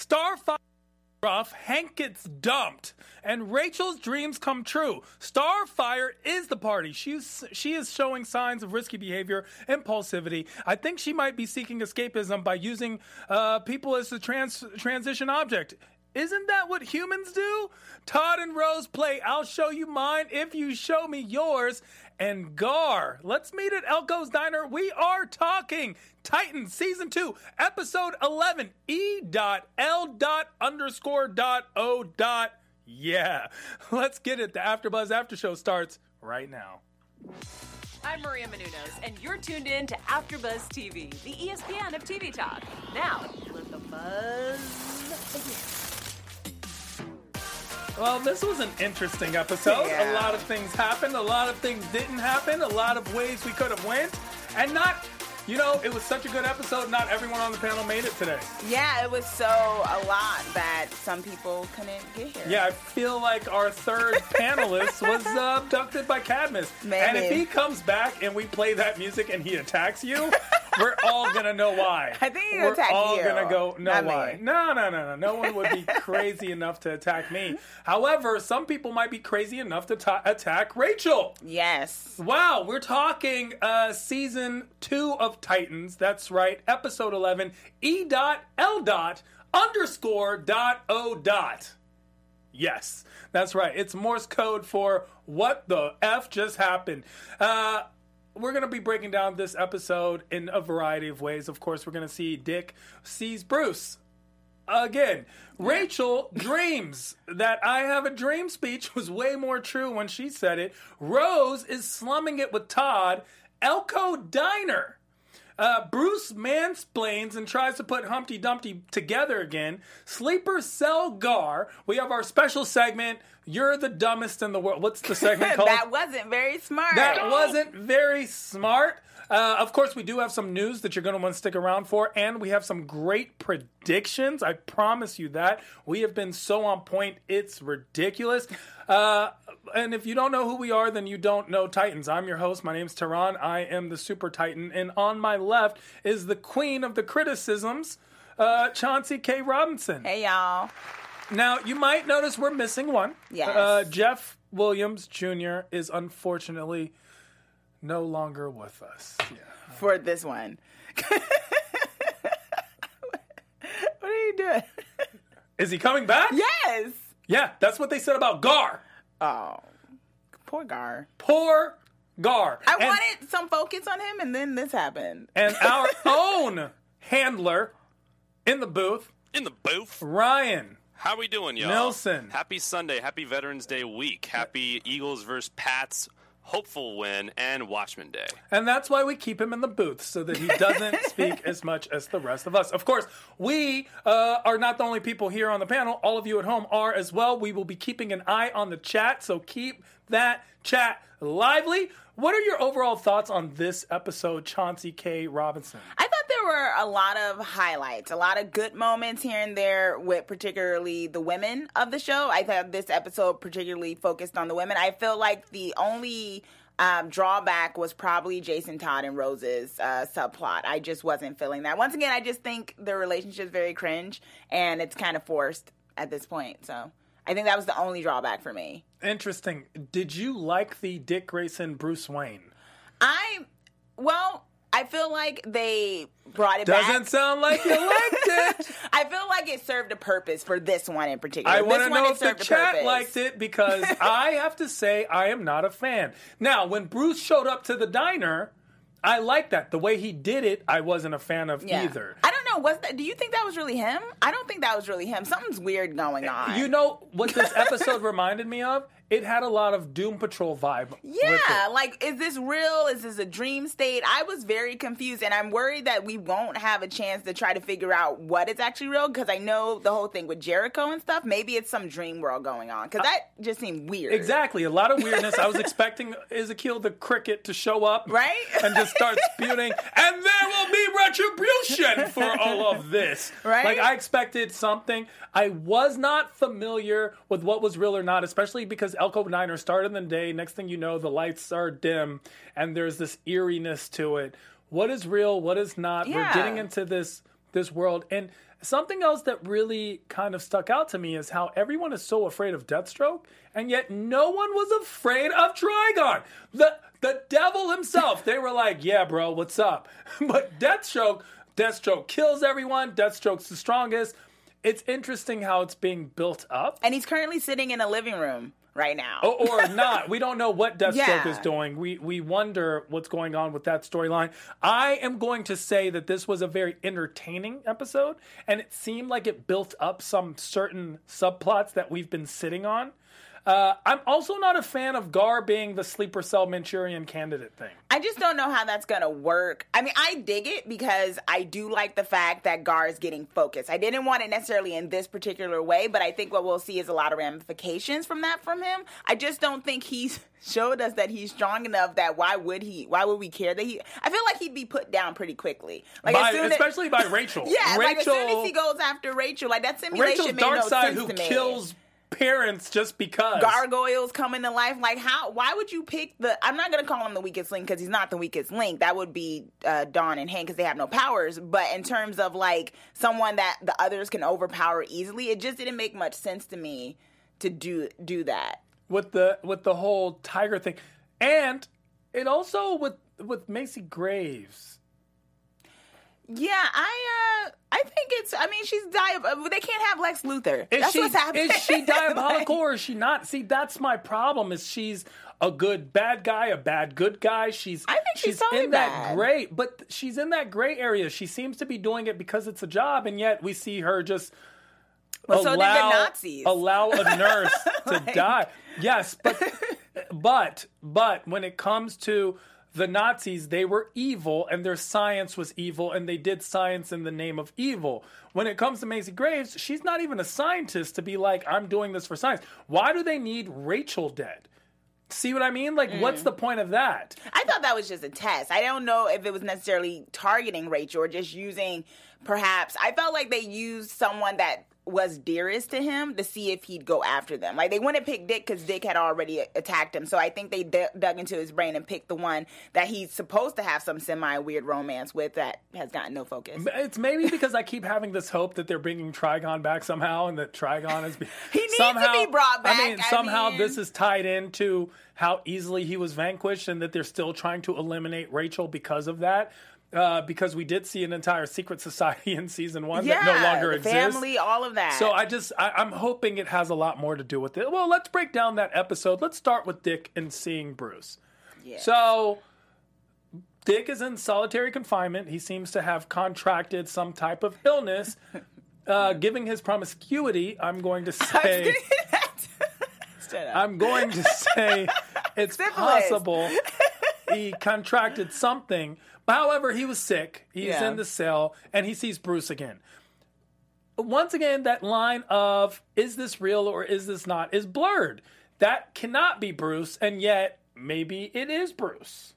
Starfire rough, Hank gets dumped, and Rachel's dreams come true. Starfire is the party. She's she is showing signs of risky behavior, impulsivity. I think she might be seeking escapism by using uh, people as the trans transition object. Isn't that what humans do? Todd and Rose play I'll show you mine if you show me yours. And Gar, let's meet at Elko's Diner. We are talking Titans Season 2, Episode 11, E dot L dot underscore dot O dot. Yeah. Let's get it. The AfterBuzz After Show starts right now. I'm Maria Menounos, and you're tuned in to AfterBuzz TV, the ESPN of TV talk. Now, let the buzz begin. Well, this was an interesting episode. A lot of things happened. A lot of things didn't happen. A lot of ways we could have went, and not. You know, it was such a good episode. Not everyone on the panel made it today. Yeah, it was so a lot that some people couldn't get here. Yeah, I feel like our third panelist was uh, abducted by Cadmus. Maybe. And if he comes back and we play that music and he attacks you, we're all gonna know why. I think he'll we're attack all you, gonna go know why. me. No, no, no, no. No one would be crazy enough to attack me. However, some people might be crazy enough to ta- attack Rachel. Yes. Wow, we're talking uh, season two of Titans. That's right, episode eleven. E dot L dot underscore dot O dot. Yes, that's right. It's Morse code for what the f just happened. Uh, we're going to be breaking down this episode in a variety of ways. Of course, we're going to see Dick sees Bruce again. Rachel dreams that I have a dream speech was way more true when she said it. Rose is slumming it with Todd. Elko Diner. Uh, Bruce mansplains and tries to put Humpty Dumpty together again. Sleeper Cell Gar. We have our special segment. You're the dumbest in the world. What's the segment called? that wasn't very smart. That wasn't very smart. Uh, of course, we do have some news that you're going to want to stick around for, and we have some great predictions. I promise you that. We have been so on point, it's ridiculous. Uh, and if you don't know who we are, then you don't know Titans. I'm your host. My name's Tehran. I am the Super Titan. And on my left is the queen of the criticisms, uh, Chauncey K. Robinson. Hey y'all. Now, you might notice we're missing one. Yes. Uh, Jeff Williams Jr. is unfortunately no longer with us. Yeah. For this one. what are you doing? Is he coming back? yes. Yeah, that's what they said about Gar. Oh. Poor Gar. Poor Gar. I and, wanted some focus on him and then this happened. And our own handler in the booth, in the booth. Ryan. How we doing, y'all? Nelson. Happy Sunday. Happy Veterans Day week. Happy Eagles versus Pats hopeful win and Watchman Day. And that's why we keep him in the booth so that he doesn't speak as much as the rest of us. Of course, we uh, are not the only people here on the panel. All of you at home are as well. We will be keeping an eye on the chat, so keep that chat lively. What are your overall thoughts on this episode, Chauncey K. Robinson? I thought there were a lot of highlights, a lot of good moments here and there with particularly the women of the show. I thought this episode particularly focused on the women. I feel like the only um, drawback was probably Jason Todd and Rose's uh, subplot. I just wasn't feeling that. Once again, I just think the relationship is very cringe and it's kind of forced at this point. So I think that was the only drawback for me. Interesting. Did you like the Dick Grayson Bruce Wayne? I, well, I feel like they brought it back. Doesn't sound like you liked it. I feel like it served a purpose for this one in particular. I want to know if the chat purpose. liked it because I have to say I am not a fan. Now, when Bruce showed up to the diner, I liked that. The way he did it, I wasn't a fan of Yeah. either. I don't know. Was that? Do you think that was really him? I don't think that was really him. Something's weird going eh, on. You know what this episode reminded me of? It had a lot of Doom Patrol vibe. Yeah, like is this real? Is this a dream state? I was very confused, and I'm worried that we won't have a chance to try to figure out what is actually real because I know the whole thing with Jericho and stuff. Maybe it's some dream world going on because that just seemed weird. Exactly, a lot of weirdness. I was expecting Ezekiel the cricket to show up, Right? and just start spewing, and there will be retribution for all of this. Right? Like I expected something. I was not familiar with what was real or not, especially because Elko Diner started in the day. Next thing you know, the lights are dim, and there's this eeriness to it. What is real? What is not? We're getting into this this world. And something else that really kind of stuck out to me is how everyone is so afraid of Deathstroke, and yet no one was afraid of Trigon. The the devil himself. They were like, "Yeah, bro, what's up?" But Deathstroke, Deathstroke kills everyone. Deathstroke's the strongest. It's interesting how it's being built up. And he's currently sitting in a living room right now. or, or not. We don't know what Deathstroke Yeah. is doing. We we wonder what's going on with that storyline. I am going to say that this was a very entertaining episode, and it seemed like it built up some certain subplots that we've been sitting on. Uh, I'm also not a fan of Gar being the sleeper cell Manchurian candidate thing. I just don't know how that's gonna work. I mean, I dig it because I do like the fact that Gar is getting focused. I didn't want it necessarily in this particular way, but I think what we'll see is a lot of ramifications from that from him. I just don't think he's showed us that he's strong enough that why would he? Why would we care that he? I feel like he'd be put down pretty quickly. Like By- as soon as- especially by Rachel. yeah, like as Rachel, soon as he goes after Rachel, like that simulation Rachel's made dark no side sense who to me. kills parents just because. gargoyles coming to life. Like how? Why would you pick the? I'm not gonna call him the weakest link because he's not the weakest link. That would be uh, Dawn and Hank because they have no powers. But in terms of like someone that the others can overpower easily, it just didn't make much sense to me to do do that. with the with the whole tiger thing, and it also with with Mercy Graves. Yeah, I uh I think it's. I mean, she's diab. They can't have Lex Luthor. Is That's she what's happening. is she Like- diabolical or is she not? See, that's my problem. Is she's a good bad guy, a bad good guy? She's I think she's totally in that bad. gray, but she's in that gray area. She seems to be doing it because it's a job, and yet we see her just. Well, so did the allow, Nazis. allow a nurse to die. Yes, but but but when it comes to the Nazis, they were evil and their science was evil and they did science in the name of evil. When it comes to Mercy Graves, she's not even a scientist to be like, I'm doing this for science. Why do they need Rachel dead? See what I mean? Like, Mm. what's the point of that? I thought that was just a test. I don't know if it was necessarily targeting Rachel or just using perhaps I felt like they used someone that was dearest to him to see if he'd go after them. Like they wouldn't pick Dick because Dick had already attacked him. So I think they d- dug into his brain and picked the one that he's supposed to have some semi weird romance with that has gotten no focus. It's maybe because I keep having this hope that they're bringing Trigon back somehow, and that Trigon is. Be- He needs to be brought back. I mean, back, I somehow mean- this is tied into how easily he was vanquished, and that they're still trying to eliminate Rachel because of that. Uh, because we did see an entire secret society in season one yeah, that no longer exists. family, all of that. So I just I, I'm hoping it has a lot more to do with it. Well, let's break down that episode. Let's start with Dick and seeing Bruce. Yeah. So Dick is in solitary confinement. He seems to have contracted some type of illness. Uh, giving his promiscuity, I'm going to say I'm going to say it's Syphilis. possible he contracted something. However, he was sick. He's Yeah. in the cell and he sees Bruce again. Once again, that line of is this real or is this not is blurred. That cannot be Bruce, and yet maybe it is Bruce.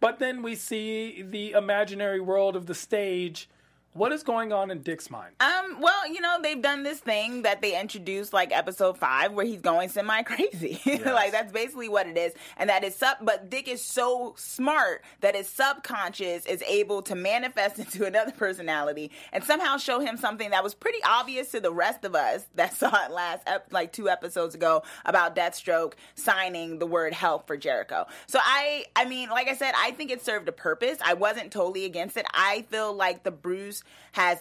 But then we see the imaginary world of the stage. What is going on in Dick's mind? Um, well, you know, they've done this thing that they introduced like episode five where he's going semi crazy. like that's basically what it is. And that is sub but Dick is so smart that his subconscious is able to manifest into another personality and somehow show him something that was pretty obvious to the rest of us that saw it last ep- like two episodes ago about Deathstroke signing the word help for Jericho. So I I mean, like I said, I think it served a purpose. I wasn't totally against it. I feel like the Has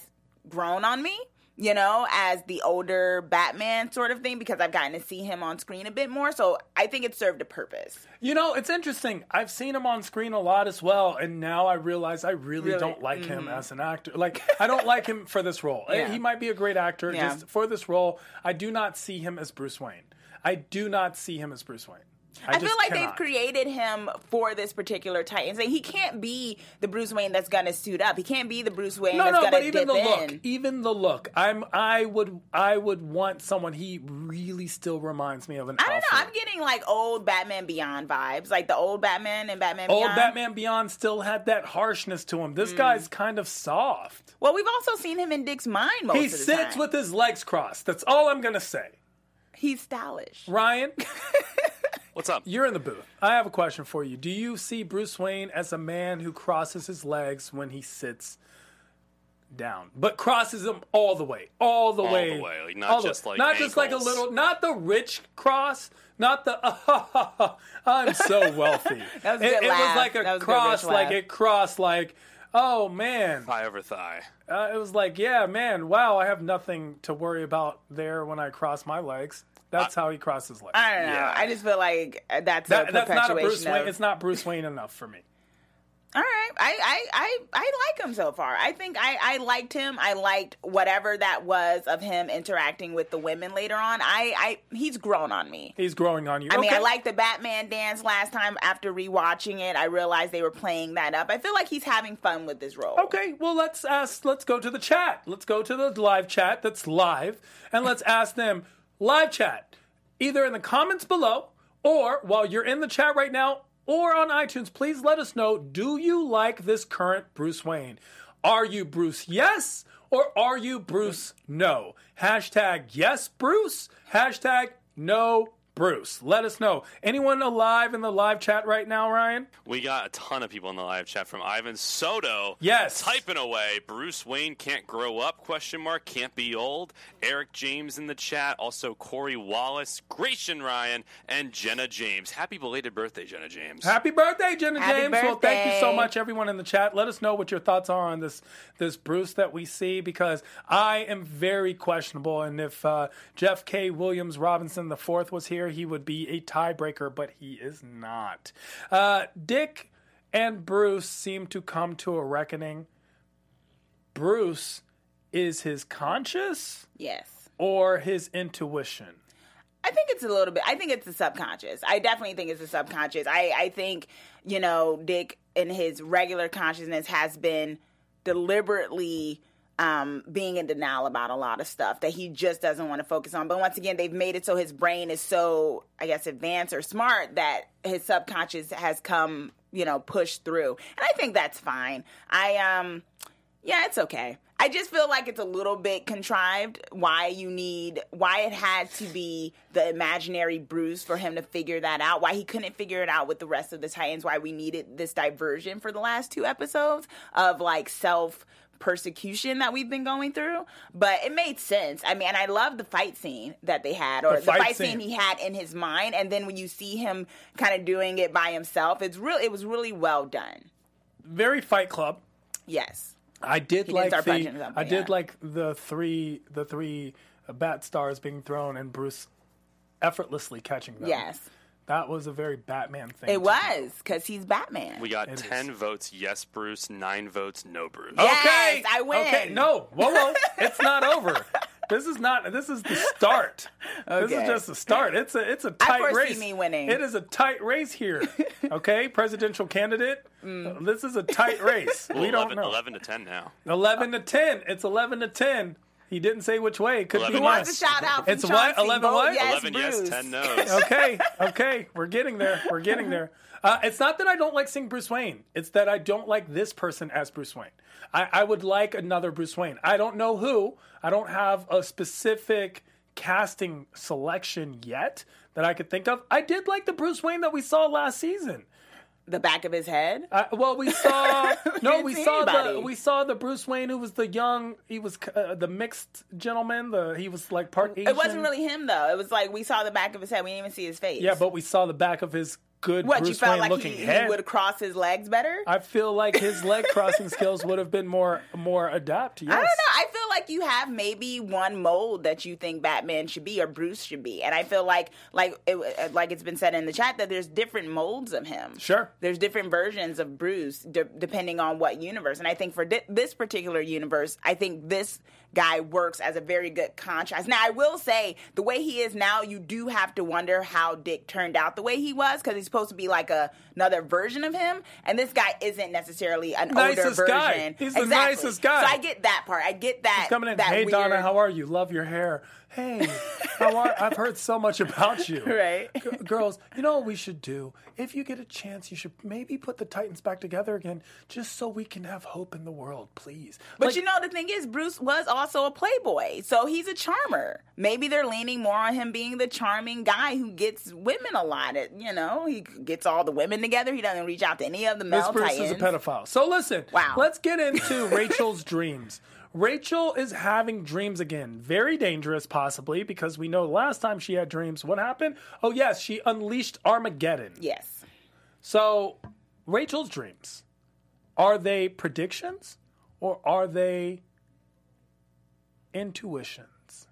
grown on me, you know, as the older Batman sort of thing because I've gotten to see him on screen a bit more. So I think it served a purpose. You know, it's interesting. I've seen him on screen a lot as well, and now I realize I really, Really? don't like him mm-hmm. as an actor. Like, I don't like him for this role. Yeah. He might be a great actor, Yeah. just for this role, I do not see him as Bruce Wayne. I do not see him as Bruce Wayne. I, I, feel like cannot. they've created him for this particular Titans. Like, he can't be the Bruce Wayne that's gonna suit up. He can't be the Bruce Wayne No, that's no, gonna but even the look, even the look. I'm, I would, I would want someone. He really still reminds me of an. I don't know. I'm getting like old Batman Beyond vibes, like the old Batman and Batman Old Beyond. Batman Beyond still had that harshness to him. Mm. This guy's kind of soft. Well, we've also seen him in Dick's mind most He of the sits time. with his legs crossed. That's all I'm gonna say. He's stylish. Ryan, What's up? you're in the booth. I have a question for you. Do you see Bruce Wayne as a man who crosses his legs when he sits down, but crosses them all the way, all the All way, the way, like, not all the just, way. like, not just like a little, not the rich cross, not the I'm so wealthy. That was a it, good it was like a was cross, rich like it crossed, like oh man, Thigh over thigh. uh, it was like yeah, man, wow, I have nothing to worry about there when I cross my legs. That's uh, how he crossed his legs. I don't know. Yeah. I just feel like that's That- a that's not a perpetuation Bruce Wayne. It's not Bruce Wayne enough for me. All right, I, I I I like him so far. I think I I liked him. I liked whatever that was of him interacting with the women later on. I I he's grown on me. He's growing on you. I mean, I liked the Batman dance last time. After rewatching it, I realized they were playing that up. I feel like he's having fun with this role. Okay, well let's ask. Let's go to the chat. Let's go to the live chat that's live, and let's ask them live chat, either in the comments below or while you're in the chat right now, or on iTunes. Please let us know: Do you like this current Bruce Wayne? Are you Bruce yes or are you Bruce no? Hashtag yes Bruce. Hashtag no Bruce. Let us know. Anyone alive in the live chat right now, Ryan? We got a ton of people in the live chat from Ivan Soto. Yes. Typing away. Bruce Wayne can't grow up, question mark, can't be old. Eric James in the chat. Also Corey Wallace, Gratian Ryan, and Jenna James. Happy belated birthday, Jenna James. Happy birthday, Jenna Happy James. Well, thank you so much, everyone in the chat. Let us know what your thoughts are on this this Bruce that we see because I am very questionable. And if uh, Jeff K. Williams Robinson the fourth was here, he would be a tiebreaker, but he is not. Uh, Dick and Bruce seem to come to a reckoning. Bruce is his conscious Yes. or his intuition. I think it's a little bit. I think it's the subconscious. I definitely think it's the subconscious. I, I think, you know, Dick in his regular consciousness has been deliberately um, being in denial about a lot of stuff that he just doesn't want to focus on. But once again, they've made it so his brain is so, I guess, advanced or smart that his subconscious has come, you know, pushed through. And I think that's fine. I, um, yeah, it's okay. I just feel like it's a little bit contrived why you need why it had to be the imaginary Bruce for him to figure that out. Why he couldn't figure it out with the rest of the Titans. Why we needed this diversion for the last two episodes of like self persecution that we've been going through. But it made sense. I mean, and I love the fight scene that they had, or The the, fight fight, scene. scene he had in his mind, and then when you see him kind of doing it by himself, it's real. It was really well done. Very Fight Club. Yes. I did did like the something, I did yeah. like the three the three bat stars being thrown and Bruce effortlessly catching them. Yes. That was a very Batman thing. It was because he's Batman. We got It 10 is. votes yes, Bruce, 9 votes no, Bruce. Yes, Okay, I win. Okay, no, whoa, whoa, it's not over. This is not. This is the start. This is just the start. It's a it's a tight foresee race. me winning. It is a tight race here. Okay, presidential candidate. Mm. This is a tight race. we don't know. 11 to 10 now. 11 to 10. It's 11 to 10. He didn't say which way. It could 11 be Who Yes. a shout out from It's what? Chauncey? 11 Vote what? Yes, 11 yes, 10 no's. okay, okay, we're getting there. We're getting there. Uh, it's not that I don't like seeing Bruce Wayne. It's that I don't like this person as Bruce Wayne. I, I would like another Bruce Wayne. I don't know who. I don't have a specific casting selection yet that I could think of. I did like the Bruce Wayne that we saw last season. The back of his head. Uh, well, we saw no, we saw the we saw the Bruce Wayne who was the young. He was uh, the mixed gentleman. The he was like part Asian. It wasn't really him though. It was like we saw the back of his head. We didn't even see his face. Yeah, but we saw the back of his good what Bruce you felt Wayne like looking he, head. he would cross his legs better? I feel like his leg crossing skills would have been more more adept. Yes. I don't know. I feel like you have maybe one mold that you think Batman should be or Bruce should be, and I feel like like it, uh, like it's been said in the chat that there's different molds of him. Sure. There's different versions of Bruce de- depending on what universe, and I think for di- this particular universe, I think this guy works as a very good contrast. Now, I will say the way he is now, you do have to wonder how Dick turned out the way he was because he's supposed to be like a, another version of him, and this guy isn't necessarily an older version. guy. He's the nicest guy. So I get that part. I get that. Coming in. Hey weird, Donna, how are you? Love your hair. Hey, how are? I've heard so much about you. Right. G- girls, you know what we should do? If you get a chance, you should maybe put the Titans back together again, just so we can have hope in the world, please. But Like, you know, the thing is, Bruce was also a playboy, so he's a charmer. Maybe they're leaning more on him being the charming guy who gets women a lot. You know, he gets all the women together. He doesn't reach out to any of the This male titans. is a pedophile. So listen, Wow. let's get into Rachel's dreams. Rachel is having dreams again. Very dangerous, possibly, because we know last time she had dreams, what happened? Oh, yes, she unleashed Armageddon. Yes. So, Rachel's dreams, are they predictions or are they intuitions?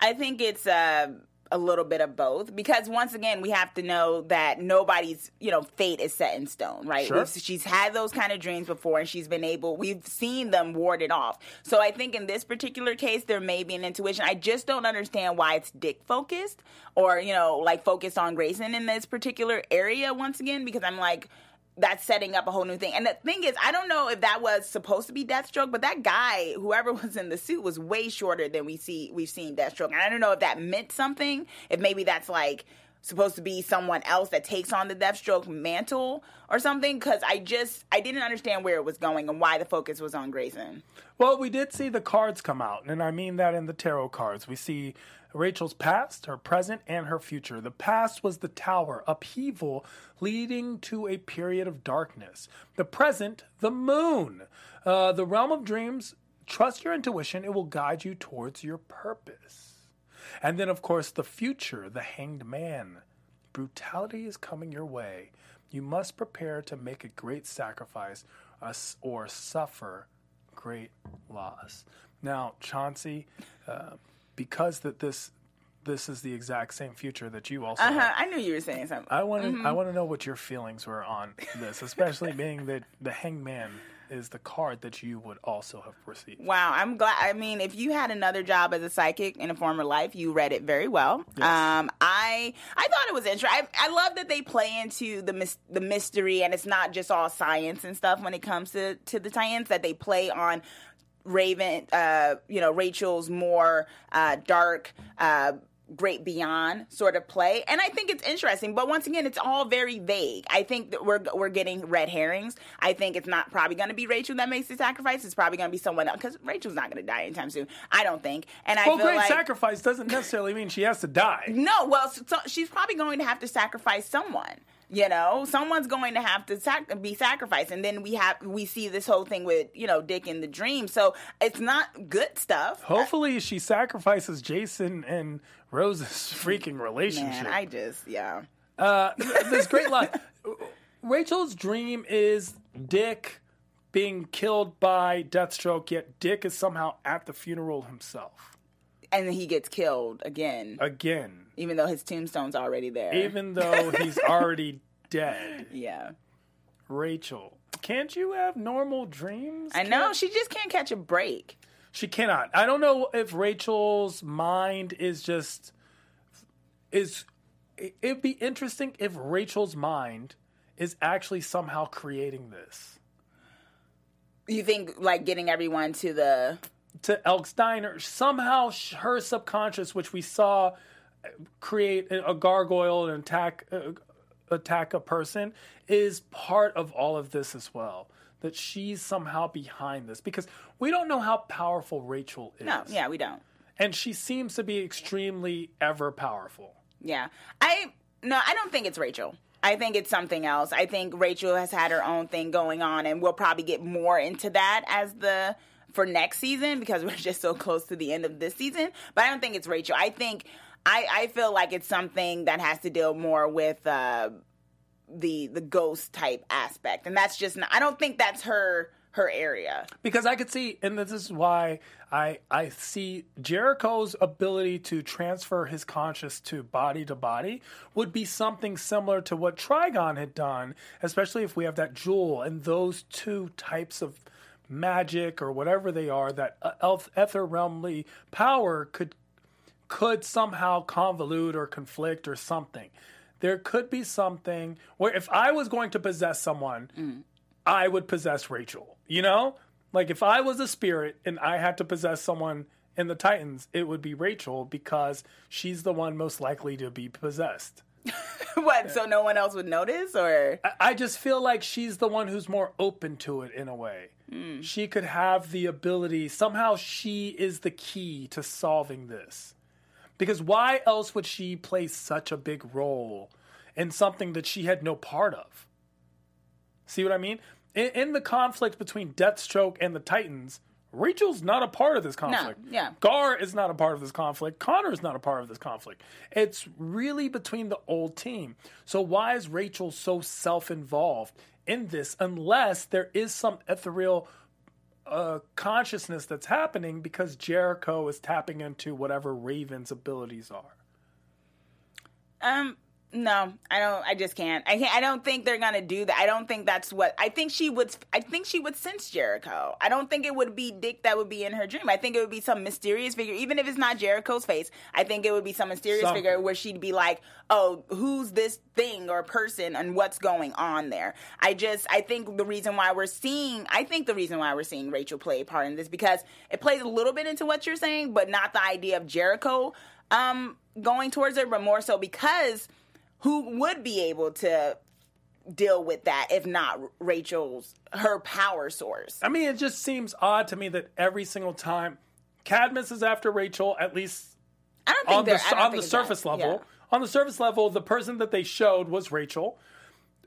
I think it's uh, a little bit of both because once again we have to know that nobody's you know fate is set in stone, right? Sure. She's had those kind of dreams before, and she's been able. We've seen them warded off. So I think in this particular case, there may be an intuition. I just don't understand why it's Dick focused or you know like focused on Grayson in this particular area once again because I'm like that's setting up a whole new thing. And the thing is, I don't know if that was supposed to be Deathstroke, but that guy, whoever was in the suit, was way shorter than we see we've seen Deathstroke. And I don't know if that meant something. If maybe that's like supposed to be someone else that takes on the Deathstroke mantle or something. Because I just I didn't understand where it was going and why the focus was on Grayson. Well, we did see the cards come out, and I mean that in the tarot cards. We see Rachel's past, her present, and her future. The past was the tower, upheaval leading to a period of darkness. The present, the moon. Uh, the realm of dreams, trust your intuition, it will guide you towards your purpose. And then, of course, the future, the hanged man. Brutality is coming your way. You must prepare to make a great sacrifice or suffer great loss. Now, Chauncey, uh, because that this this is the exact same future that you also Uh have, huh. I knew you were saying something. I want to I want to know what your feelings were on this, especially being that the hanged man is the card that you would also have received. Wow, I'm glad. I mean, if you had another job as a psychic in a former life, you read it very well. Um, I I thought it was interesting. I, I love that they play into the mys- the mystery, and it's not just all science and stuff when it comes to to the tie-ins. That they play on Raven, uh, you know, Rachel's more uh, dark. Uh, great beyond sort of play. And i think it's interesting but once again it's all very vague. I think that we're we're getting red herrings. I think it's not probably going to be rachel that makes the sacrifice. It's probably going to be someone else because rachel's not going to die anytime soon i don't think. And i Well, feel great like sacrifice doesn't necessarily mean she has to die. no well so, so she's probably going to have to sacrifice someone you know someone's going to have to sac- be sacrificed and then we have we see this whole thing with you know dick in the dream so it's not good stuff Hopefully, she sacrifices Jason and Rose's freaking relationship. man i just yeah Uh, this great line. Rachel's dream is Dick being killed by Deathstroke, yet Dick is somehow at the funeral himself. And then he gets killed again Again, even though his tombstone's already there. even though he's already dead. yeah, Rachel, can't you have normal dreams? I know she just can't catch a break. She cannot. I don't know if Rachel's mind is just is it'd be interesting if Rachel's mind is actually somehow creating this. You think like getting everyone to the to Elk's Diner. Somehow, her subconscious, which we saw uh, create a a gargoyle and attack uh, attack a person, is part of all of this as well. That she's somehow behind this because we don't know how powerful Rachel is. no, yeah, we don't. and she seems to be extremely ever powerful. Yeah, I no, I don't think it's Rachel. I think it's something else. I think Rachel has had her own thing going on, and we'll probably get more into that as the for next season because we're just so close to the end of this season. But I don't think it's Rachel. I think I I feel like it's something that has to deal more with. Uh, the the ghost type aspect and that's just not, i don't think that's her her area because I could see, and this is why I I see Jericho's ability to transfer his conscious to body to body would be something similar to what Trigon had done, especially if we have that jewel and those two types of magic or whatever they are that uh, ether realmly power could could somehow convolute or conflict or something. There could be something where if I was going to possess someone, I would possess Rachel. You know? Like if I was a spirit and I had to possess someone in the Titans, it would be Rachel because she's the one most likely to be possessed. what so no one else would notice or I- I just feel like she's the one who's more open to it in a way. Mm. She could have the ability, somehow she is the key to solving this. Because why else would she play such a big role in something that she had no part of? See what I mean? In, in the conflict between Deathstroke and the Titans, Rachel's not a part of this conflict. yeah. Gar is not a part of this conflict. Connor is not a part of this conflict. It's really between the old team. So why is Rachel so self-involved in this unless there is some ethereal uh, consciousness that's happening because Jericho is tapping into whatever Raven's abilities are? Um, no, I don't. I just can't. I can't. I don't think they're gonna do that. I don't think that's what. I think she would. I think she would sense Jericho. I don't think it would be Dick that would be in her dream. I think it would be some mysterious figure, even if it's not Jericho's face. I think it would be some mysterious Something. figure where she'd be like, "Oh, who's this thing or person, and what's going on there?" I just. I think the reason why we're seeing. I think the reason why we're seeing Rachel play a part in this because it plays a little bit into what you're saying, but not the idea of Jericho um going towards her, but more so because who would be able to deal with that if not Rachel's her power source. I mean, it just seems odd to me that every single time Cadmus is after Rachel, at least I don't think on the on the surface that. level. Yeah. On the surface level, the person that they showed was Rachel.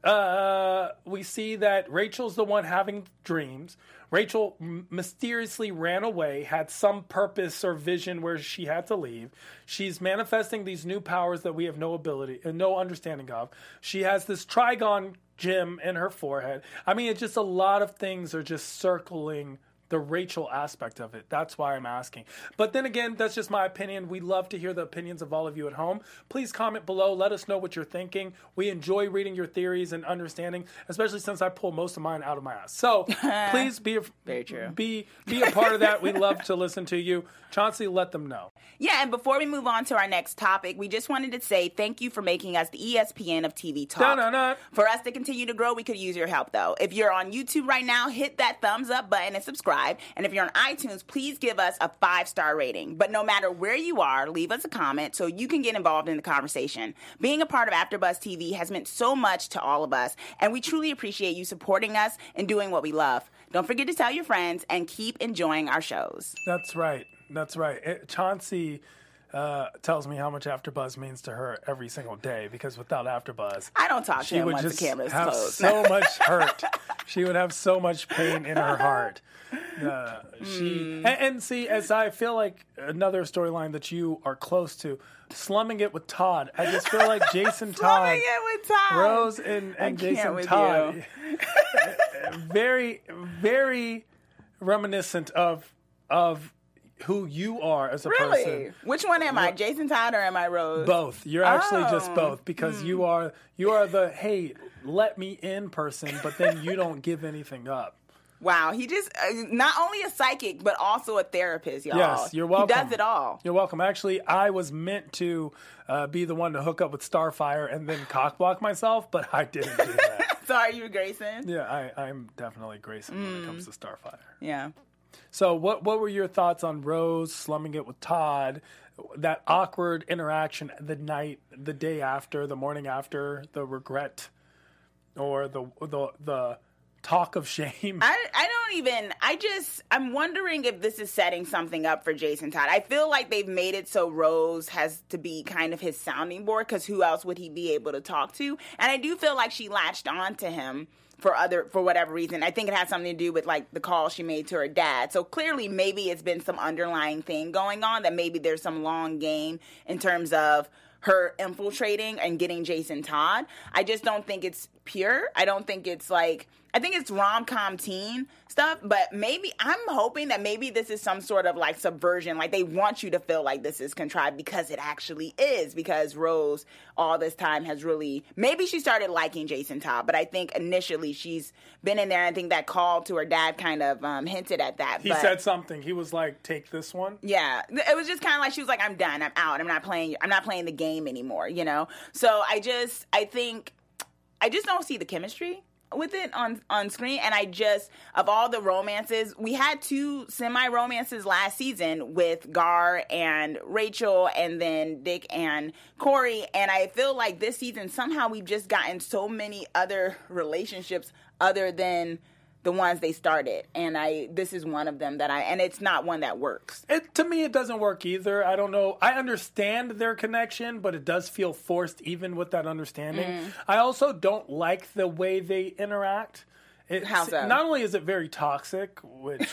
Uh, we see that Rachel's the one having dreams. Rachel mysteriously ran away, had some purpose or vision where she had to leave. She's manifesting these new powers that we have no ability, and no understanding of. She has this trigon gem in her forehead. I mean, it's just a lot of things are just circling the Rachel aspect of it. That's why I'm asking. But then again, that's just my opinion. We love to hear the opinions of all of you at home. Please comment below. Let us know what you're thinking. We enjoy reading your theories and understanding, especially since I pull most of mine out of my ass. So please be a, Very true. Be be a part of that. We love to listen to you. Chauncey, let them know. Yeah, and before we move on to our next topic, we just wanted to say thank you for making us the ESPN of TV talk. Dun-dun-dun. For us to continue to grow, we could use your help though. If you're on YouTube right now, hit that thumbs up button and subscribe. And if you're on iTunes, please give us a five star rating. But no matter where you are, leave us a comment so you can get involved in the conversation. Being a part of AfterBuzz TV has meant so much to all of us, and we truly appreciate you supporting us and doing what we love. Don't forget to tell your friends and keep enjoying our shows. That's right. That's right. It, Chauncey uh, tells me how much AfterBuzz means to her every single day because without AfterBuzz, I don't talk to she him would once just the camera's have closed. so much hurt. she would have so much pain in her heart. Uh, she Hmm. and, and see, as I feel like another storyline that you are close to, slumming it with Todd. I just feel like Jason Todd, Slumming it with Todd. Rose, and, and Jason Todd, very, very reminiscent of of who you are as a Really? person. Which one am I? Jason Todd or am I Rose? Both. You're actually just Oh. both because you are you are the hey, let me in person, but then you don't give anything up. Wow, he just uh, not only a psychic but also a therapist, y'all. Yes, you're welcome. He does it all. You're welcome. Actually, I was meant to uh, be the one to hook up with Starfire and then cockblock myself, but I didn't do that. Sorry, are you Grayson? yeah, I, I'm definitely Grayson when it Mm. comes to Starfire. Yeah. So, what what were your thoughts on Rose slumming it with Todd? That awkward interaction the night, the day after, the morning after, the regret, or the the the talk of shame. I, I don't even I just I'm wondering if this is setting something up for Jason Todd. I feel like they've made it so Rose has to be kind of his sounding board because who else would he be able to talk to? And I do feel like she latched on to him for other for whatever reason. I think it has something to do with like the call she made to her dad. So clearly maybe it's been some underlying thing going on that maybe there's some long game in terms of her infiltrating and getting Jason Todd. I just don't think it's pure. I don't think it's like I think it's rom com teen stuff, but maybe I'm hoping that maybe this is some sort of like subversion. Like they want you to feel like this is contrived because it actually is. Because Rose all this time has really maybe she started liking Jason Todd, but I think initially she's been in there. And I think that call to her dad kind of um, hinted at that. he but, said something. He was like, "Take this one." yeah, it was just kind of like she was like, "I'm done. I'm out. I'm not playing. I'm not playing the game anymore." You know. So I just, I think, I just don't see the chemistry with it on on screen. And I just, of all the romances, we had two semi romances last season with Gar and Rachel, and then Dick and Kory. And I feel like this season somehow we've just gotten so many other relationships other than the ones they started and i this is one of them that i and it's not one that works It, to me, it doesn't work either. I don't know. I understand their connection, but it does feel forced, even with that understanding. Mm. I also don't like the way they interact. It's, How so? Not only is it very toxic, which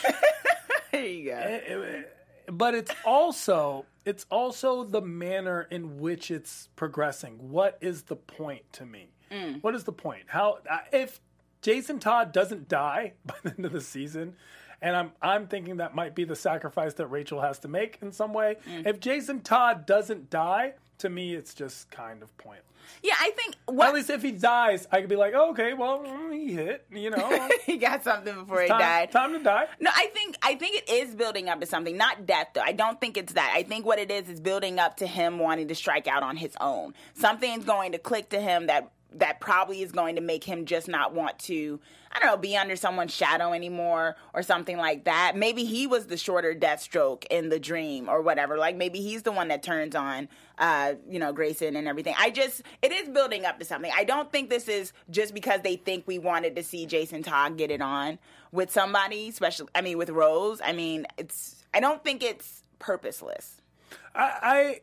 there you go. Eh, eh, eh, but it's also it's also the manner in which it's progressing. What is the point to me? Mm. What is the point? How if Jason Todd doesn't die by the end of the season, and I'm I'm thinking that might be the sacrifice that Rachel has to make in some way. If Jason Todd doesn't die, to me it's just kind of pointless. Yeah, I think well At least if he dies, I could be like, oh, okay, well mm, he hit, you know, he got something before he time, died. time to die. No, I think I think it is building up to something, not death though. I don't think it's that. I think what it is is building up to him wanting to strike out on his own. Something's going to click to him that that probably is going to make him just not want to I don't know, be under someone's shadow anymore or something like that. Maybe he was the shorter Deathstroke in the dream or whatever. Like maybe he's the one that turns on uh, you know, Grayson and everything. I just it is building up to something. I don't think this is just because they think we wanted to see Jason Todd get it on with somebody, especially I mean with Rose. I mean, it's I don't think it's purposeless. I,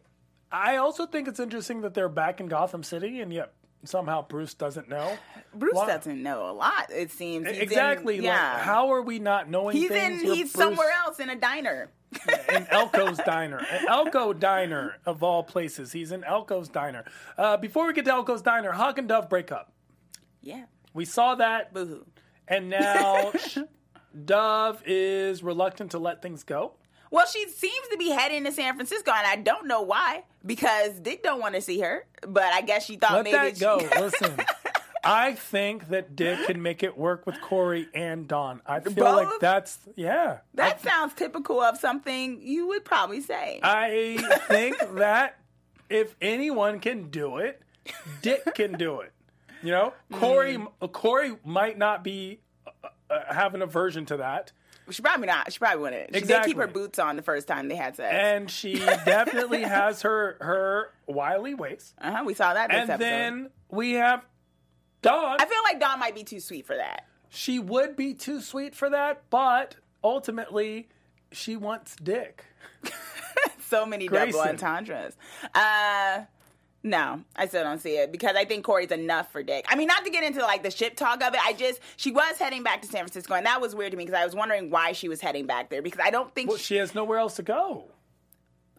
I I also think it's interesting that they're back in Gotham City, and yet somehow Bruce doesn't know. Bruce Why- doesn't know a lot, it seems. He's in- exactly. yeah. Like, how are we not knowing he's things? in he's Bruce- somewhere else in a diner. in Elko's Diner. An Elko Diner, of all places. He's in Elko's Diner. Uh, before we get to Elko's Diner, Hawk and Dove break up. Yeah. We saw that, Boo hoo. and now Dove is reluctant to let things go. Well, she seems to be heading to San Francisco, and I don't know why. Because Dick don't want to see her, but I guess she thought Let maybe that she- go. Listen, I think that Dick can make it work with Kory and Dawn. I feel like that's yeah. that sounds typical of something you would probably say. I think that if anyone can do it, Dick can do it. You know, Kory Mm. Kory might not be uh, uh, have an aversion to that, she probably not. She probably wouldn't. She did Exactly. keep her boots on the first time they had sex. and she definitely has her her wily ways. uh-huh, we saw that this And episode. then we have Dawn. I feel like Dawn might be too sweet for that. she would be too sweet for that, but ultimately, she wants Dick. so many double entendres. Uh, no, I still don't see it because I think Kory's enough for Dick. I mean, not to get into like the ship talk of it. I just she was heading back to San Francisco, and that was weird to me because I was wondering why she was heading back there because I don't think Well, she, she has nowhere else to go.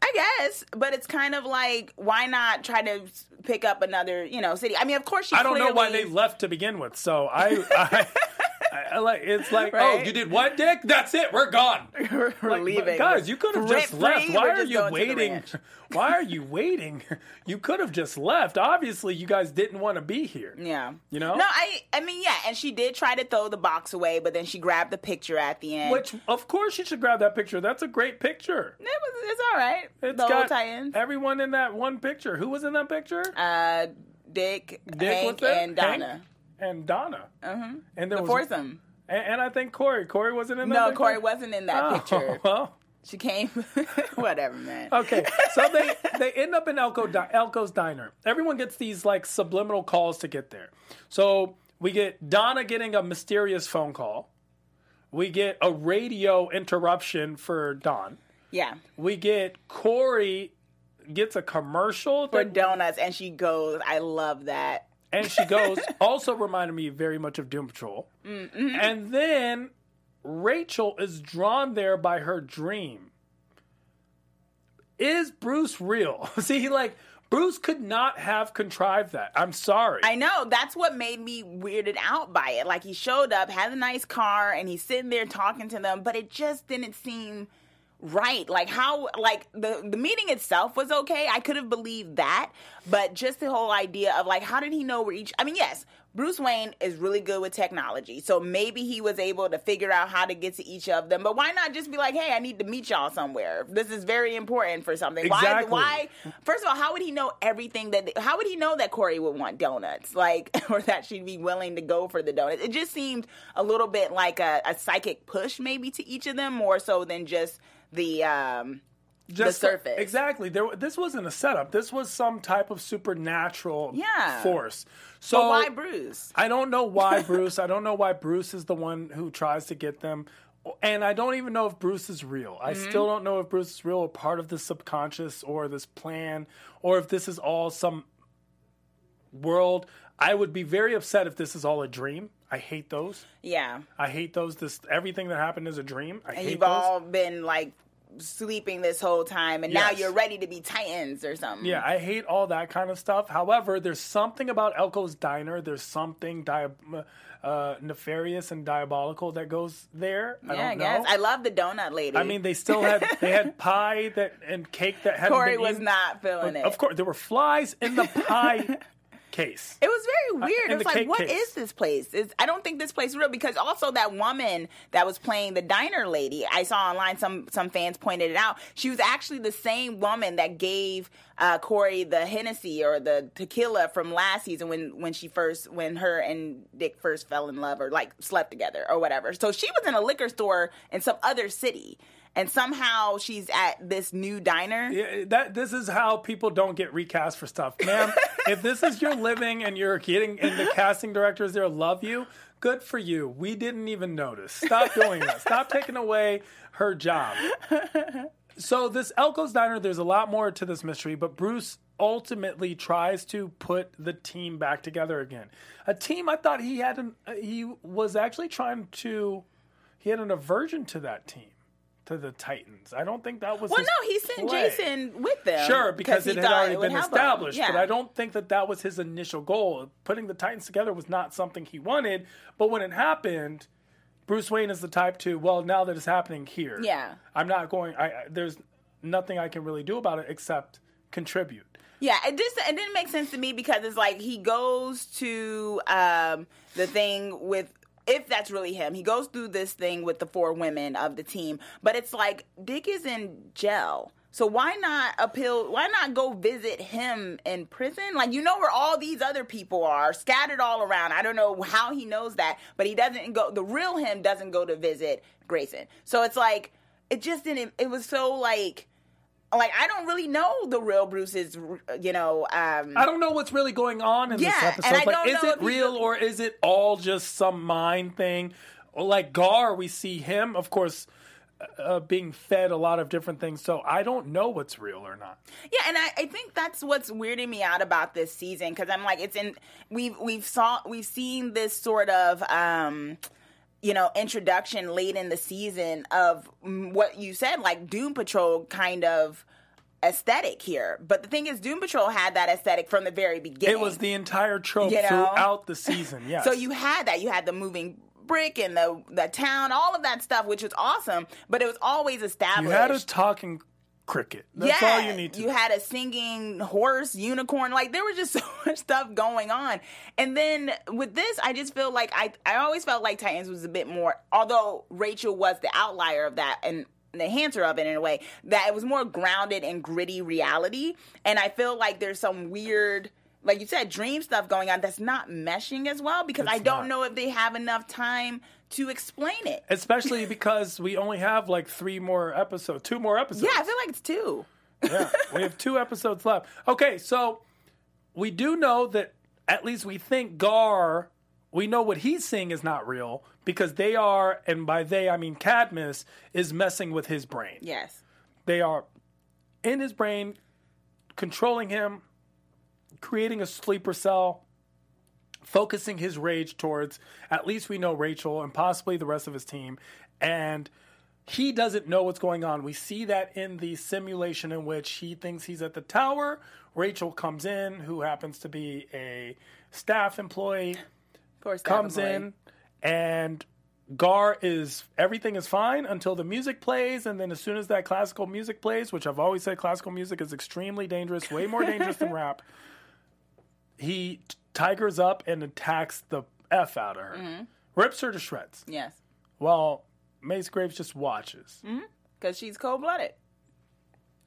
I guess, but it's kind of like why not try to pick up another you know city? I mean, of course she. I don't know why they left to begin with. So I, I, I like it's like, oh, you did what, Dick? That's it. We're gone. We're Like, leaving, guys. You could have just left. Why we're you going to the waiting? Why are you waiting? You could have just left. Obviously, you guys didn't want to be here. Yeah, You know? No, I, I mean, yeah, and she did try to throw the box away, but then she grabbed the picture at the end. Which, of course, you should grab that picture. That's a great picture. it was, it's all right. It's the got tie-ins. everyone in that one picture. Who was in that picture? uh, Dick, Dick Hank, and Donna. Hank and Donna. Uh-huh. And there The was foursome. And, and I think Kory. Kory wasn't in that. No? Kory wasn't in that Oh, picture. Well, She came. Whatever, man. okay. So they they end up in Elko Elko's diner. Everyone gets these like subliminal calls to get there. So we get Donna getting a mysterious phone call. We get a radio interruption for Dawn. Yeah. We get Kory gets a commercial For that- donuts, and she goes, I love that. And she goes also reminded me very much of Doom Patrol. Mm-hmm. And then Rachel is drawn there by her dream. Is Bruce real? See, like Bruce could not have contrived that. I'm sorry. I know. That's what made me weirded out by it. Like, he showed up, had a nice car, and he's sitting there talking to them, but it just didn't seem right. Like, how, like, the, the meeting itself was okay. I could have believed that, but just the whole idea of, like, how did he know where each, I mean, yes, Bruce Wayne is really good with technology, so maybe he was able to figure out how to get to each of them. But why not just be like, "Hey, I need to meet y'all somewhere. This is very important for something." Exactly. Why? Why? First of all, how would he know everything that? How would he know that Kory would want donuts, like, or that she'd be willing to go for the donuts? It just seemed a little bit like a, a psychic push, maybe to each of them, more so than just the um, Just the surface. Exactly. There, this wasn't a setup. This was some type of supernatural Yeah. force. So But why Bruce? I don't know why Bruce. I don't know why Bruce is the one who tries to get them. And I don't even know if Bruce is real. I Mm-hmm. still don't know if Bruce is real or part of the subconscious or this plan or if this is all some world. I would be very upset if this is all a dream. I hate those. Yeah. I hate those. This everything that happened is a dream. I And hate you've those. all been like sleeping this whole time and now you're ready to be Titans or something. Yeah, I hate all that kind of stuff. However, there's something about Elko's Diner. There's something di- uh, nefarious and diabolical that goes there. I Yeah, I don't guess. know. I love the donut lady. I mean, they still had they had pie that and cake that had Kory was eaten. not feeling it. Of course, there were flies in the pie case. It was very weird. in It was like, what is case. this place? It's, I don't think this place is real because also that woman that was playing the diner lady, I saw online some some fans pointed it out. She was actually the same woman that gave uh, Kory the Hennessy or the tequila from last season when when she first when her and Dick first fell in love or like slept together or whatever. So she was in a liquor store in some other city. And somehow she's at this new diner. Yeah, that this is how people don't get recast for stuff, ma'am. if this is your living and you're getting and the casting directors there love you, good for you. We didn't even notice. Stop doing that. Stop taking away her job. So this Elko's Diner, there's a lot more to this mystery, but Bruce ultimately tries to put the team back together again. A team I thought he had an, he was actually trying to he had an aversion to that team, to the Titans. I don't think that was Well, no, he sent play. Jason with them. Sure, because it had already it been established. But I don't think that that was his initial goal. Putting the Titans together was not something he wanted. But when it happened, Bruce Wayne is the type to, well, now that it's happening here, Yeah. I'm not going. I I- there's nothing I can really do about it except contribute. Yeah, it just it didn't make sense to me because it's like he goes to um, the thing with if that's really him. He goes through this thing with the four women of the team, but it's like Dick is in jail. So why not appeal? Why not go visit him in prison? Like you know where all these other people are scattered all around. I don't know how he knows that, but he doesn't go. The real him doesn't go to visit Grayson. So it's like it just didn't. It was so like like I don't really know the real Bruce's, you know. Um, I don't know what's really going on in this episode. and I like, is it he's real or is it all just some mind thing? Like Gar, we see him, of course, uh, being fed a lot of different things. So I don't know what's real or not. Yeah, and I, I think that's what's weirding me out about this season because I'm like, it's in we've we've saw we've seen this sort of um, you know introduction late in the season of what you said, like Doom Patrol kind of aesthetic here. But the thing is, Doom Patrol had that aesthetic from the very beginning. It was the entire trope You know? throughout the season. Yes. So you had that. You had the moving brick and the the town, all of that stuff, which was awesome. But it was always established. you had a talking cricket. That's all you need to. You had a singing horse, unicorn. Like there was just so much stuff going on. And then with this, I just feel like I I always felt like Titans was a bit more. Although Rachel was the outlier of that and the enhancer of it in a way that it was more grounded and gritty reality. And I feel like there's some weird. Like you said, dream stuff going on that's not meshing as well because I don't not. know if they have enough time to explain it. Especially because we only have like three more episodes, two more episodes. Yeah, I feel like it's two. yeah, we have two episodes left. Okay, so we do know that at least we think Gar, we know what he's seeing is not real because they are, and by they I mean Cadmus, is messing with his brain. Yes. They are in his brain, controlling him, creating a sleeper cell, focusing his rage towards at least we know Rachel and possibly the rest of his team. And he doesn't know what's going on. We see that in the simulation in which he thinks he's at the tower. Rachel comes in, who happens to be a staff employee, Of course, comes Boy. in, and Gar is everything is fine until the music plays, and then as soon as that classical music plays, which I've always said classical music is extremely dangerous, way more dangerous than rap, he tigers up and attacks the f out of her, Mm-hmm. rips her to shreds. Yes. While Mercy Graves just watches. because she's cold blooded.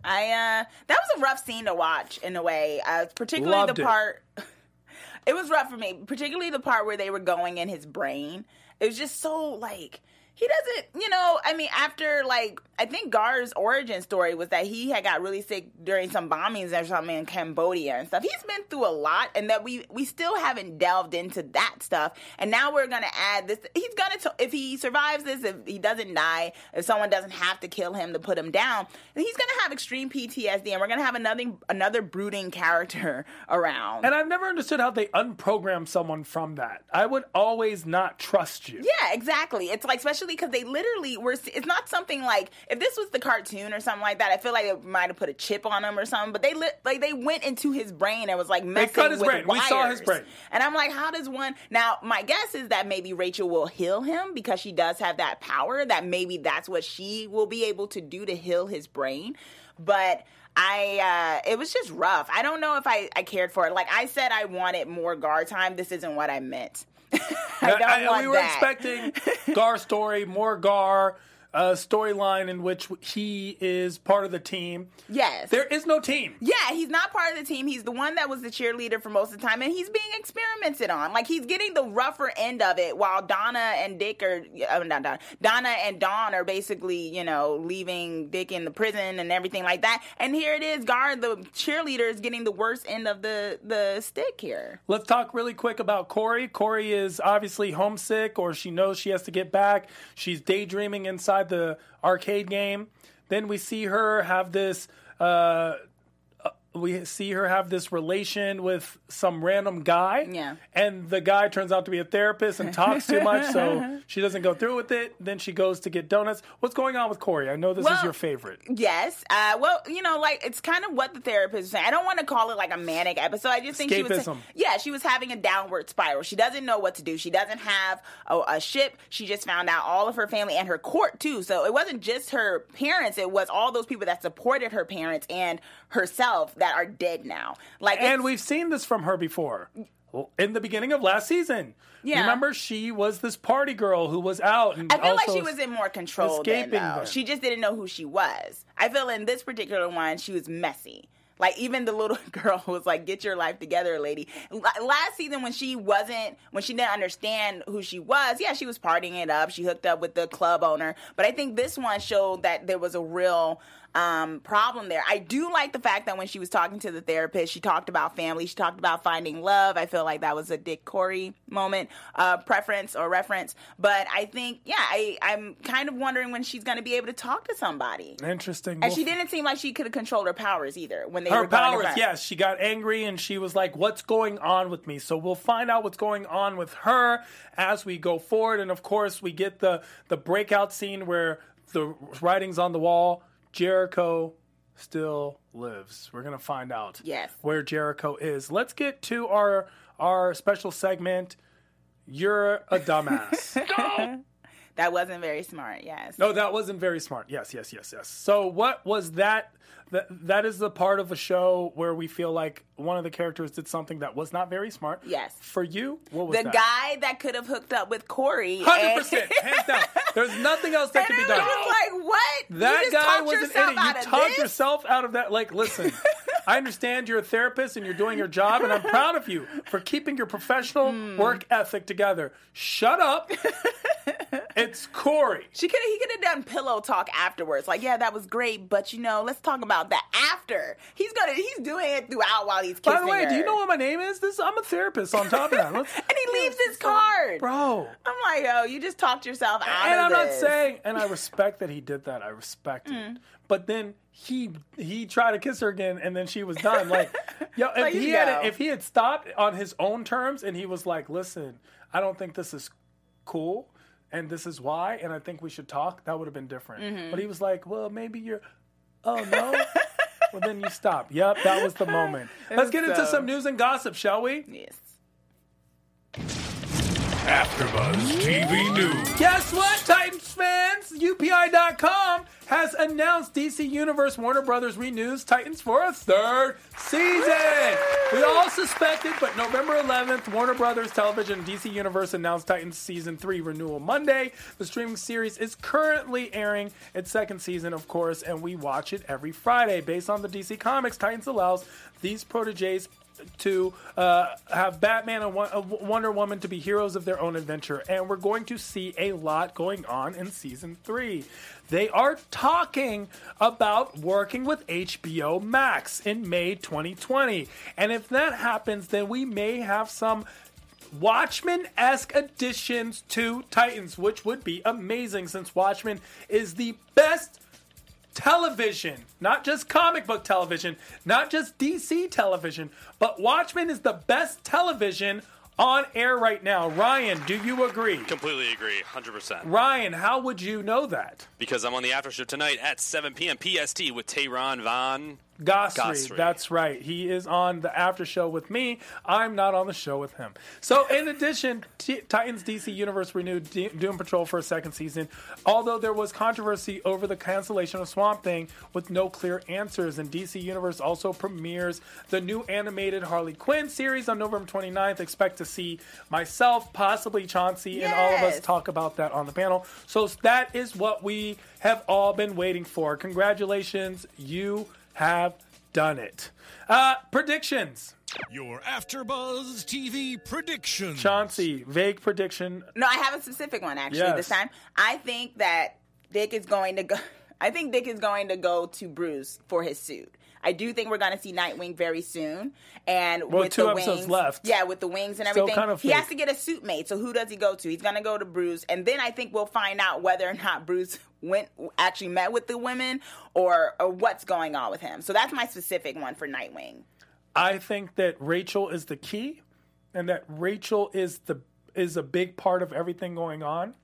I uh that was a rough scene to watch in a way, uh, particularly Loved the it. part. it was rough for me, particularly the part where they were going in his brain. It was just so like he doesn't, you know. I mean, after like I think Gar's origin story was that he had got really sick during some bombings or something in Cambodia and stuff. He's been through a lot, and that we we still haven't delved into that stuff. And now we're gonna add this. He's gonna t- if he survives this, if he doesn't die, if someone doesn't have to kill him to put him down, he's gonna have extreme PTSD, and we're gonna have another another brooding character around. And I've never understood how they unprogram someone from that. I would always not trust you. Yeah, exactly. It's like especially because they literally were. It's not something like if this was the cartoon or something like that. I feel like they might have put a chip on him or something. But they li- like they went into his brain and was like messing they cut his with brain. We saw his brain. And I'm like, how does one? Now my guess is that maybe Rachel will heal him because she does have that power. That maybe that's what she will be able to do to heal his brain. But I uh it was just rough. I don't know if I I cared for it. Like I said I wanted more Gar time. This isn't what I meant. I don't I- want we were that. expecting Gar story, more Gar uh, storyline in which he is part of the team. Yes. There is no team. Yeah, he's not part of the team. He's the one that was the cheerleader for most of the time, and he's being experimented on. Like he's getting the rougher end of it, while Donna and Dick are uh, not Donna, Donna and Dawn are basically, you know, leaving Dick in the prison and everything like that. And here it is, Gar, the cheerleader, is getting the worst end of the the stick here. Let's talk really quick about Kory. Kory is obviously homesick, or she knows she has to get back. She's daydreaming inside the arcade game. Then we see her have this. Uh, we see her have this relation with some random guy. Yeah. And the guy turns out to be a therapist and talks too much, so she doesn't go through with it. Then she goes to get donuts. What's going on with Kory? I know this is your favorite. Yes. Uh, well, you know, like it's kind of what the therapist was saying. I don't want to call it like a manic episode. I just think she was, Escapism. yeah, she was having a downward spiral. She doesn't know what to do. She doesn't have a, a ship. She just found out all of her family and her court too. So it wasn't just her parents. It was all those people that supported her parents and herself that are dead now. Like, And we've seen this from her before. In the beginning of last season. Yeah. Remember, she was this party girl who was out and I feel like she was in more control then, escaping though. them. She just didn't know who she was. I feel in this particular one, she was messy. Like even the little girl was like, "Get your life together, lady." L- Last season, when she wasn't, when she didn't understand who she was, yeah, she was partying it up. She hooked up with the club owner. But I think this one showed that there was a real um, problem there. I do like the fact that when she was talking to the therapist, she talked about family. She talked about finding love. I feel like that was a Dick Kory moment, uh, preference or reference. But I think, yeah, I, I'm kind of wondering when she's going to be able to talk to somebody. Interesting. And Well, she didn't seem like she could have controlled her powers either when they her were powers, yes. She got angry and she was like, What's going on with me? So we'll find out what's going on with her as we go forward. And of course, we get the, the breakout scene where the writing's on the wall Jericho still lives. We're going to find out Yes. where Jericho is. Let's get to our, our special segment. You're a dumbass. That wasn't very smart, yes. No, that wasn't very smart. Yes, yes, yes, yes. So, what was that? That that is the part of a show where we feel like one of the characters did something that was not very smart. Yes. For you, what was The that? guy that could have hooked up with Kory. Hundred percent, hands down. There's nothing else that And can be I done. was just like, what? that guy was an idiot. You talked yourself out of that. Like, listen, I understand you're a therapist and you're doing your job, and I'm proud of you for keeping your professional Hmm. work ethic together. Shut up. it's Kory. She could he could have done pillow talk afterwards. Like, yeah, that was great, but you know, let's talk about that after. He's gonna he's doing it throughout while he's kissing By the way, do you know what my name is? This I'm a therapist. On top of that, And he leaves his card. bro. I'm like, yo, you just talked yourself out of it. And I'm not saying, and I respect that he did that. I respect Mm. it. But then he he tried to kiss her again, and then she was done. Like, yo, if Like, he you had go. if he had stopped on his own terms, and he was like, "Listen, I don't think this is cool, and this is why, and I think we should talk," that would have been different. Mm-hmm. But he was like, "Well, maybe you're." Oh no. well, then you stop. Yep, that was the moment. Let's get into some news and gossip, shall we? Yes. AfterBuzz TV News. Guess what, Titans fans? UPI.com has announced DC Universe Warner Brothers renews Titans for a third season. We all suspected, but November 11th, Warner Brothers Television DC Universe announced Titans Season 3 renewal Monday. The streaming series is currently airing its second season, of course, and we watch it every Friday. Based on the DC Comics, Titans allows these proteges to uh, have Batman and uh, Wonder Woman to be heroes of their own adventure, and we're going to see a lot going on in season three. They are talking about working with HBO Max in May 2020, and if that happens, then we may have some Watchmen esque additions to Titans, which would be amazing since Watchmen is the best television, not just comic book television, not just DC television, but Watchmen is the best television on air right now. Ryan, do you agree? Completely agree, 100%. Ryan, how would you know that? Because I'm on the after show tonight at 7 p.m. PST with Tehran Von. Ghasri, Ghasri. that's right. He is on the after show with me. I'm not on the show with him. So, in addition, T- Titans DC Universe renewed D- Doom Patrol for a second season. Although there was controversy over the cancellation of Swamp Thing with no clear answers, and DC Universe also premieres the new animated Harley Quinn series on November 29th. Expect to see myself, possibly Chauncey, and all of us talk about that on the panel. So that is what we have all been waiting for. Congratulations, you have done it. Uh, predictions. Your AfterBuzz TV predictions. Chauncey, vague prediction. No, I have a specific one actually Yes. this time. I think that Dick is going to go. I think Dick is going to go to Bruce for his suit. I do think we're going to see Nightwing very soon, and Well, with two the episodes wings, left. yeah, with the wings and everything, kind of he has to get a suit made. So who does he go to? He's going to go to Bruce, and then I think we'll find out whether or not Bruce went actually met with the women or or what's going on with him. So that's my specific one for Nightwing. I think that Rachel is the key, and that Rachel is the is a big part of everything going on.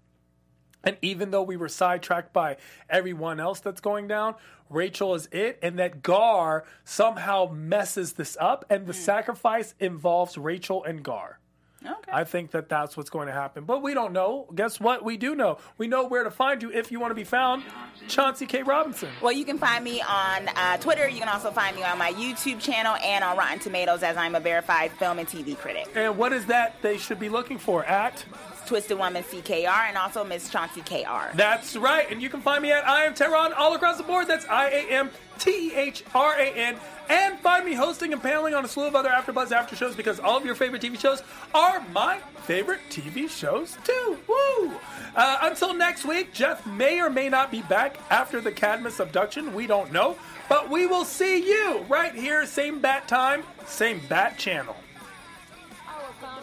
And even though we were sidetracked by everyone else that's going down, Rachel is it, and that Gar somehow messes this up, and the sacrifice involves Rachel and Gar. Okay. I think that that's what's going to happen. But we don't know. Guess what? We do know. We know where to find you if you want to be found. Chauncey K. Robinson. Well, you can find me on uh, Twitter. You can also find me on my YouTube channel and on Rotten Tomatoes as I'm a verified film and TV critic. And what is that they should be looking for at? Twisted Woman CKR and also Miss Chauncey KR. That's right. And you can find me at I am Tehran all across the board. That's I A M T H R A N. And find me hosting and paneling on a slew of other AfterBuzz after shows because all of your favorite TV shows are my favorite TV shows too. Woo! Uh, until next week, Jeff may or may not be back after the Cadmus abduction. We don't know. But we will see you right here, same bat time, same bat channel.